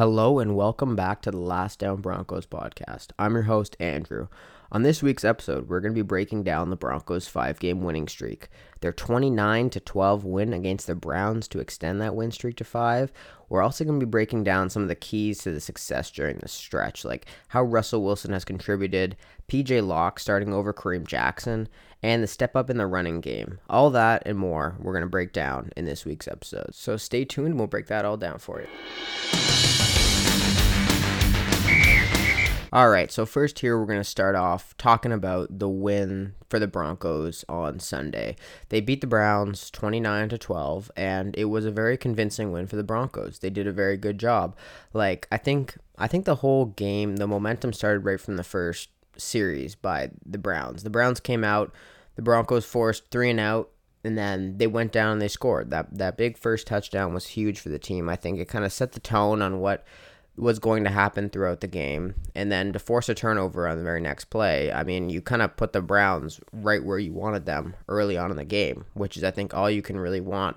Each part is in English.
Hello and welcome back to the Last Down Broncos podcast. I'm your host, Andrew. On this week's episode, we're going to be breaking down the Broncos' five game winning streak, their 29 12 win against the Browns to extend that win streak to five. We're also going to be breaking down some of the keys to the success during the stretch, like how Russell Wilson has contributed, PJ Locke starting over Kareem Jackson, and the step up in the running game. All that and more we're going to break down in this week's episode. So stay tuned, we'll break that all down for you. All right, so first here we're going to start off talking about the win for the Broncos on Sunday. They beat the Browns 29 to 12 and it was a very convincing win for the Broncos. They did a very good job. Like I think I think the whole game, the momentum started right from the first series by the Browns. The Browns came out, the Broncos forced 3 and out and then they went down and they scored. That that big first touchdown was huge for the team. I think it kind of set the tone on what was going to happen throughout the game. And then to force a turnover on the very next play, I mean, you kind of put the Browns right where you wanted them early on in the game, which is, I think, all you can really want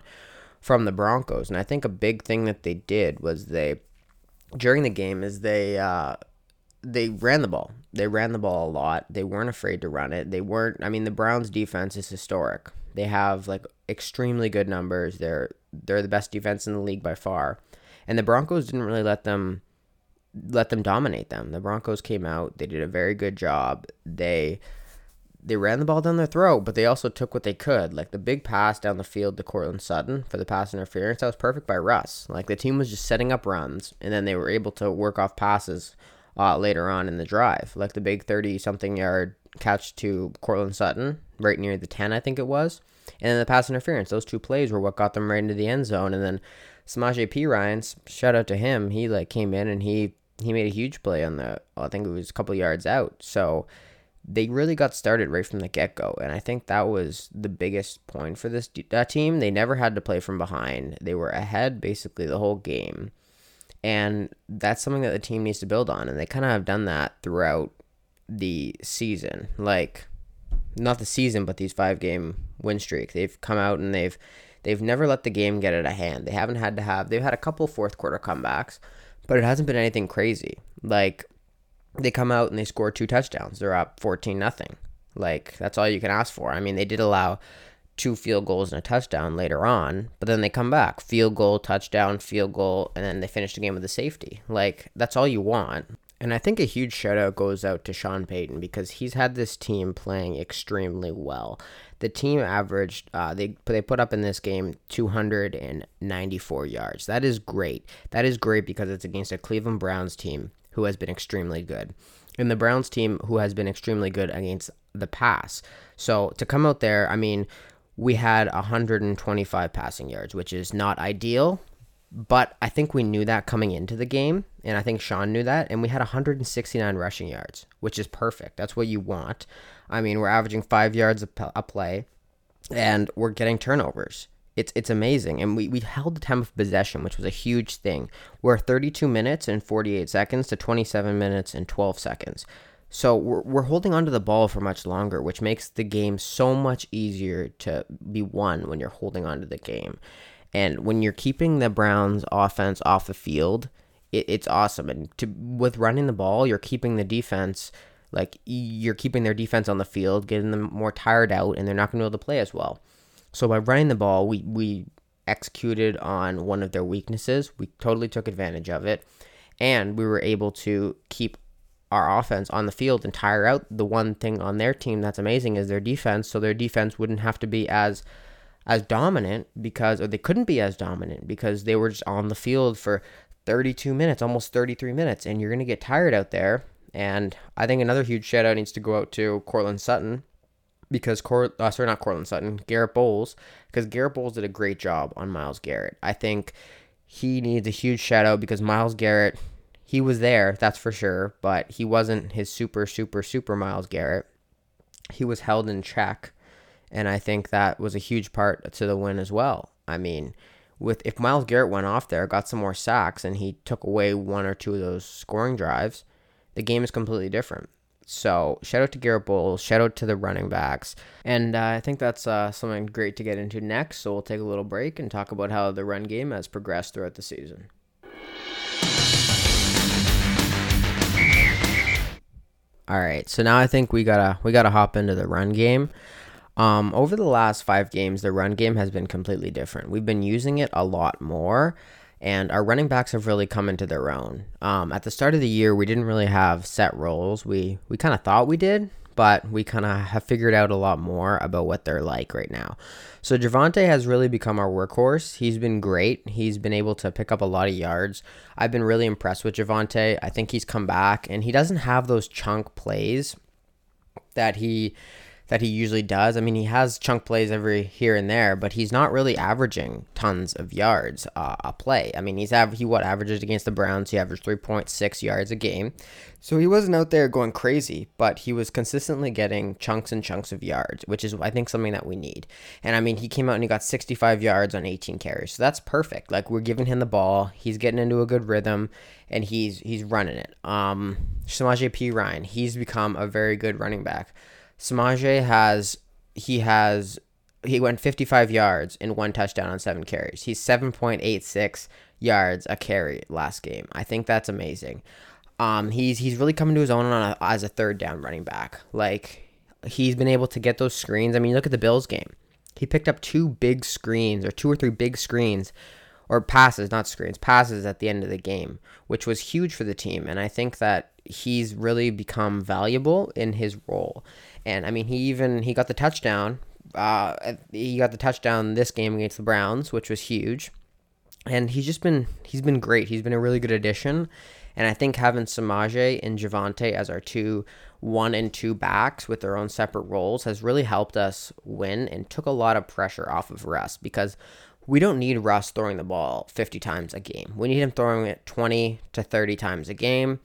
from the Broncos. And I think a big thing that they did was they, during the game, is they, uh, they ran the ball. They ran the ball a lot. They weren't afraid to run it. They weren't. I mean, the Browns' defense is historic. They have like extremely good numbers. They're they're the best defense in the league by far, and the Broncos didn't really let them let them dominate them. The Broncos came out, they did a very good job. They they ran the ball down their throat, but they also took what they could. Like the big pass down the field to Courtland Sutton for the pass interference, that was perfect by Russ. Like the team was just setting up runs, and then they were able to work off passes uh, later on in the drive. Like the big 30 something yard catch to Courtland Sutton, right near the 10, I think it was. And then the pass interference. Those two plays were what got them right into the end zone. And then Samaje Perine's shout out to him. He like came in and he he made a huge play on the I think it was a couple yards out. So they really got started right from the get go, and I think that was the biggest point for this that team. They never had to play from behind; they were ahead basically the whole game, and that's something that the team needs to build on. And they kind of have done that throughout the season, like not the season, but these five game win streak. They've come out and they've they've never let the game get out of hand. They haven't had to have. They've had a couple fourth quarter comebacks but it hasn't been anything crazy. Like they come out and they score two touchdowns. They're up 14 nothing. Like that's all you can ask for. I mean, they did allow two field goals and a touchdown later on, but then they come back, field goal, touchdown, field goal, and then they finish the game with a safety. Like that's all you want. And I think a huge shout out goes out to Sean Payton because he's had this team playing extremely well. The team averaged uh, they they put up in this game 294 yards. That is great. That is great because it's against a Cleveland Browns team who has been extremely good, and the Browns team who has been extremely good against the pass. So to come out there, I mean, we had 125 passing yards, which is not ideal, but I think we knew that coming into the game, and I think Sean knew that, and we had 169 rushing yards, which is perfect. That's what you want. I mean, we're averaging five yards a, play, and we're getting turnovers. It's it's amazing, and we, we held the time of possession, which was a huge thing. We're 32 minutes and 48 seconds to 27 minutes and 12 seconds. So we're, we're holding onto the ball for much longer, which makes the game so much easier to be won when you're holding onto the game. And when you're keeping the Browns offense off the field, it, it's awesome. And to with running the ball, you're keeping the defense like you're keeping their defense on the field, getting them more tired out, and they're not going to be able to play as well. So by running the ball, we we executed on one of their weaknesses. We totally took advantage of it, and we were able to keep our offense on the field and tire out the one thing on their team that's amazing is their defense. So their defense wouldn't have to be as as dominant because, or they couldn't be as dominant because they were just on the field for 32 minutes, almost 33 minutes, and you're going to get tired out there. And I think another huge shout out needs to go out to Courtland Sutton because Cor- uh, sorry, not Courtland Sutton, Garett Bolles, because Garett Bolles did a great job on Myles Garrett. I think he needs a huge shout out because Myles Garrett, he was there, that's for sure, but he wasn't his super, super, super Myles Garrett. He was held in check and I think that was a huge part to the win as well. I mean, with if Myles Garrett went off there, got some more sacks, and he took away one or two of those scoring drives, the game is completely different. So shout out to Garett Bolles, shout out to the running backs, and uh, I think that's uh, something great to get into next. So we'll take a little break and talk about how the run game has progressed throughout the season. All right, so now I think we gotta we gotta hop into the run game. Um, over the last five games, the run game has been completely different. We've been using it a lot more, and our running backs have really come into their own. Um, at the start of the year, we didn't really have set roles. We we kind of thought we did, but we kind of have figured out a lot more about what they're like right now. So Javonte has really become our workhorse. He's been great. He's been able to pick up a lot of yards. I've been really impressed with Javonte. I think he's come back, and he doesn't have those chunk plays that he that he usually does. I mean, he has chunk plays every here and there, but he's not really averaging tons of yards uh, a play. I mean, he's av- he what averages against the Browns. He averaged 3.6 yards a game, so he wasn't out there going crazy, but he was consistently getting chunks and chunks of yards, which is I think something that we need. And I mean, he came out and he got 65 yards on 18 carries, so that's perfect. Like we're giving him the ball, he's getting into a good rhythm, and he's he's running it. Um, Samaje Perine, he's become a very good running back. Samaje has he has he went 55 yards in one touchdown on seven carries. He's 7.86 yards a carry last game. I think that's amazing. Um, he's he's really coming to his own a, as a third down running back. Like he's been able to get those screens. I mean, look at the Bills game. He picked up two big screens or two or three big screens or passes, not screens, passes at the end of the game, which was huge for the team. And I think that he's really become valuable in his role. And I mean, he even he got the touchdown. Uh, he got the touchdown this game against the Browns, which was huge. And he's just been he's been great. He's been a really good addition. And I think having Samaje and Javonte as our two one and two backs with their own separate roles has really helped us win and took a lot of pressure off of Russ because we don't need Russ throwing the ball 50 times a game. We need him throwing it 20 to 30 times a game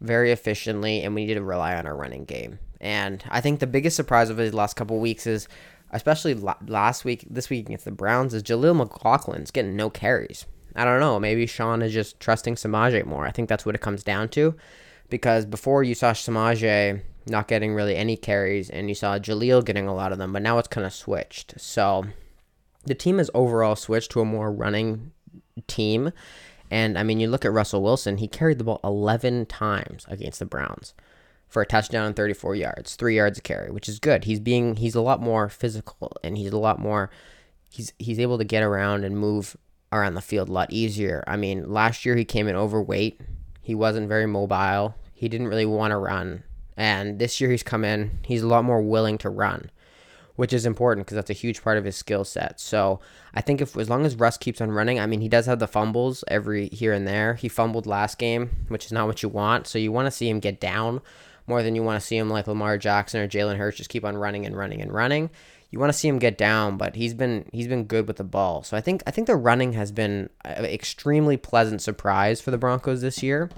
very efficiently, and we need to rely on our running game. And I think the biggest surprise of the last couple weeks is, especially last week, this week against the Browns, is Jaleel McLaughlin's getting no carries. I don't know. Maybe Sean is just trusting Samaje more. I think that's what it comes down to. Because before you saw Samaje not getting really any carries, and you saw Jaleel getting a lot of them, but now it's kind of switched. So the team has overall switched to a more running team. And I mean, you look at Russell Wilson, he carried the ball 11 times against the Browns for a touchdown and 34 yards, three yards a carry, which is good. He's being, he's a lot more physical and he's a lot more, he's, he's able to get around and move around the field a lot easier. I mean, last year he came in overweight. He wasn't very mobile. He didn't really want to run. And this year he's come in, he's a lot more willing to run which is important because that's a huge part of his skill set. So I think if as long as Russ keeps on running, I mean, he does have the fumbles every here and there. He fumbled last game, which is not what you want. So you want to see him get down more than you want to see him like Lamar Jackson or Jalen Hurts just keep on running and running and running. You want to see him get down, but he's been he's been good with the ball. So I think I think the running has been an extremely pleasant surprise for the Broncos this year,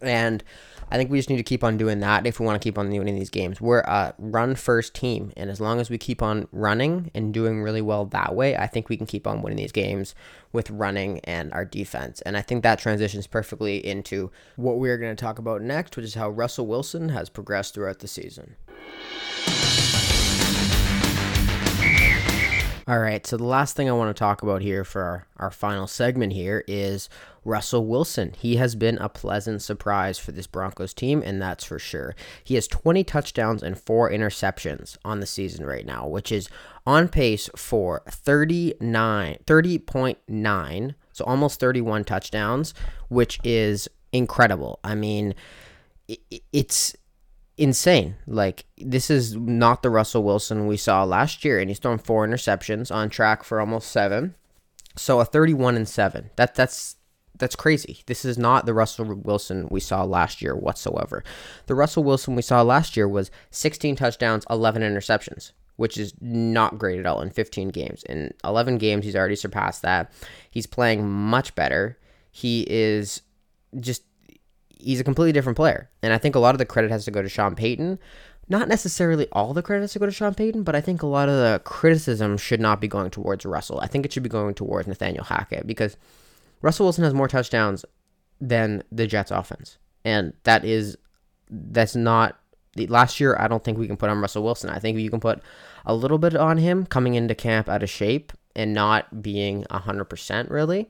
and I think we just need to keep on doing that if we want to keep on winning these games. We're a run first team, and as long as we keep on running and doing really well that way, I think we can keep on winning these games with running and our defense. And I think that transitions perfectly into what we're going to talk about next, which is how Russell Wilson has progressed throughout the season. All right, so the last thing I want to talk about here for our, our, final segment here is Russell Wilson. He has been a pleasant surprise for this Broncos team, and that's for sure. He has 20 touchdowns and four interceptions on the season right now, which is on pace for 39, 30.9, so almost 31 touchdowns, which is incredible. I mean, it's insane. Like this is not the Russell Wilson we saw last year, and he's thrown four interceptions on track for almost seven. So a 31 and seven. That that's that's crazy. This is not the Russell Wilson we saw last year whatsoever. The Russell Wilson we saw last year was 16 touchdowns, 11 interceptions, which is not great at all in 15 games. In 11 games, he's already surpassed that. He's playing much better. He is just he's a completely different player. And I think a lot of the credit has to go to Sean Payton. Not necessarily all the credit has to go to Sean Payton, but I think a lot of the criticism should not be going towards Russell. I think it should be going towards Nathaniel Hackett because Russell Wilson has more touchdowns than the Jets offense. And that is that's not the last year I don't think we can put on Russell Wilson. I think you can put a little bit on him coming into camp out of shape and not being 100% really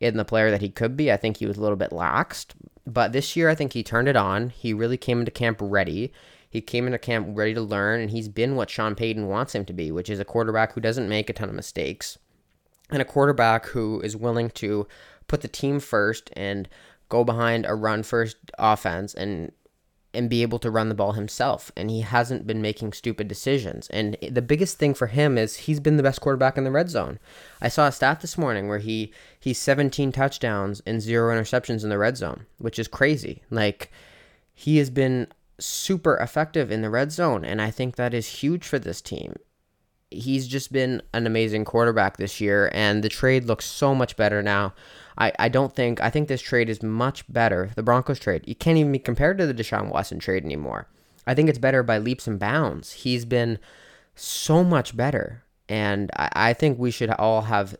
in the player that he could be. I think he was a little bit laxed But this year, I think he turned it on. He really came into camp ready. He came into camp ready to learn, and he's been what Sean Payton wants him to be, which is a quarterback who doesn't make a ton of mistakes and a quarterback who is willing to put the team first and go behind a run first offense and and be able to run the ball himself and he hasn't been making stupid decisions. And the biggest thing for him is he's been the best quarterback in the red zone. I saw a stat this morning where he he's 17 touchdowns and zero interceptions in the red zone which is crazy. Like he has been super effective in the red zone and i think that is huge for this team. He's just been an amazing quarterback this year, and the trade looks so much better now. I, I don't think I think this trade is much better. The Broncos trade. You can't even be compared to the Deshaun Watson trade anymore. I think it's better by leaps and bounds. He's been so much better. And I, I think we should all have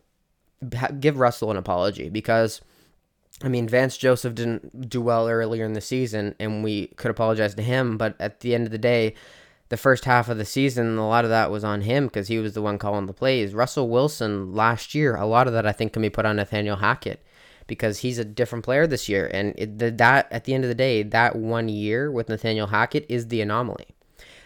give Russell an apology because I mean Vance Joseph didn't do well earlier in the season and we could apologize to him, but at the end of the day, the first half of the season, a lot of that was on him because he was the one calling the plays. Russell Wilson last year, a lot of that I think can be put on Nathaniel Hackett because he's a different player this year. And it, that at the end of the day, that one year with Nathaniel Hackett is the anomaly.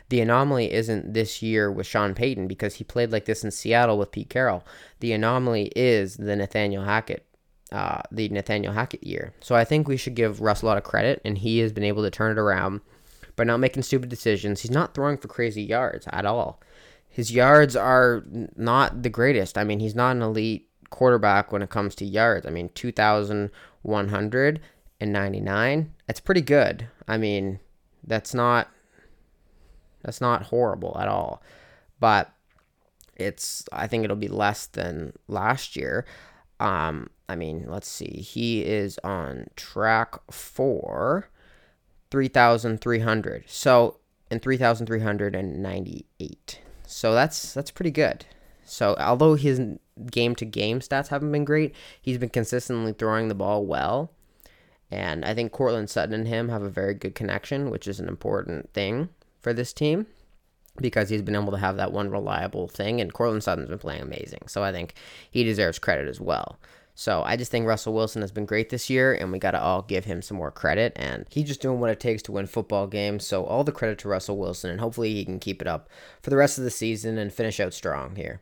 The anomaly isn't this year with Sean Payton because he played like this in Seattle with Pete Carroll. The anomaly is the Nathaniel Hackett uh, the Nathaniel Hackett year. So I think we should give Russ a lot of credit, and he has been able to turn it around by not making stupid decisions. He's not throwing for crazy yards at all. His yards are not the greatest. I mean, he's not an elite quarterback when it comes to yards. I mean, 2,199. That's pretty good. I mean, that's not that's not horrible at all. But it's I think it'll be less than last year. Um, I mean, let's see. He is on track for 3,300. So, and 3,398. So that's that's pretty good. So, although his game to game stats haven't been great, he's been consistently throwing the ball well. And I think Courtland Sutton and him have a very good connection, which is an important thing for this team because he's been able to have that one reliable thing. And Courtland Sutton's been playing amazing. So I think he deserves credit as well. So I just think Russell Wilson has been great this year, and we got to all give him some more credit. And he's just doing what it takes to win football games. So all the credit to Russell Wilson, and hopefully he can keep it up for the rest of the season and finish out strong here.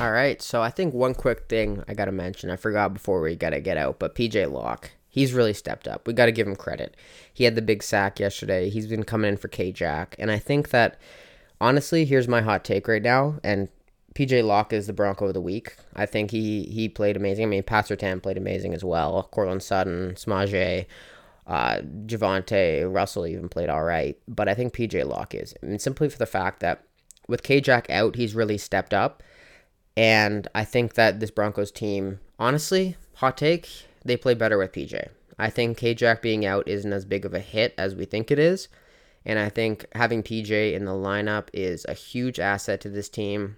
All right, so I think one quick thing I got to mention, I forgot before we got to get out, but PJ Locke, he's really stepped up. We got to give him credit. He had the big sack yesterday. He's been coming in for K Jack, and I think that honestly, here's my hot take right now, and PJ Locke is the Bronco of the week. I think he he played amazing. I mean, Pat Surtain played amazing as well. Courtland Sutton, Smaje, uh, Javonte, Russell even played all right. But I think PJ Locke is. I mean, simply for the fact that with K Jack out, he's really stepped up. And I think that this Broncos team, honestly, hot take, they play better with PJ. I think K Jack being out isn't as big of a hit as we think it is. And I think having PJ in the lineup is a huge asset to this team.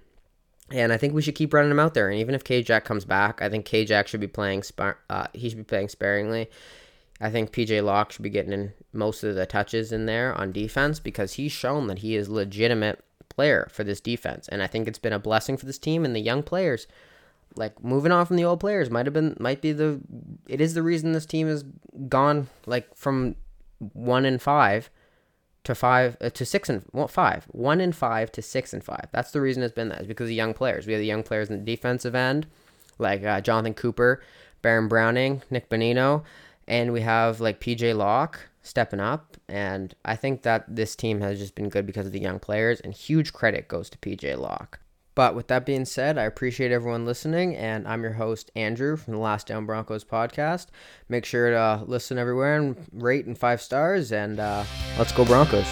And I think we should keep running him out there. And even if K Jack comes back, I think K Jack should be playing. Spar- uh, he should be playing sparingly. I think PJ Locke should be getting in most of the touches in there on defense because he's shown that he is legitimate player for this defense. And I think it's been a blessing for this team and the young players. Like moving on from the old players might have been might be the it is the reason this team has gone like from one and five to five uh, to six and well, five, one and five to six and five. That's the reason it's been that is because of young players. We have the young players in the defensive end, like uh, Jonathon Cooper, Baron Browning, Nik Bonitto, and we have like PJ Locke stepping up. And I think that this team has just been good because of the young players, and huge credit goes to PJ Locke. But with that being said, I appreciate everyone listening, and I'm your host, Andrew, from the Last Down Broncos podcast. Make sure to listen everywhere and rate and five stars, and uh, let's go, Broncos.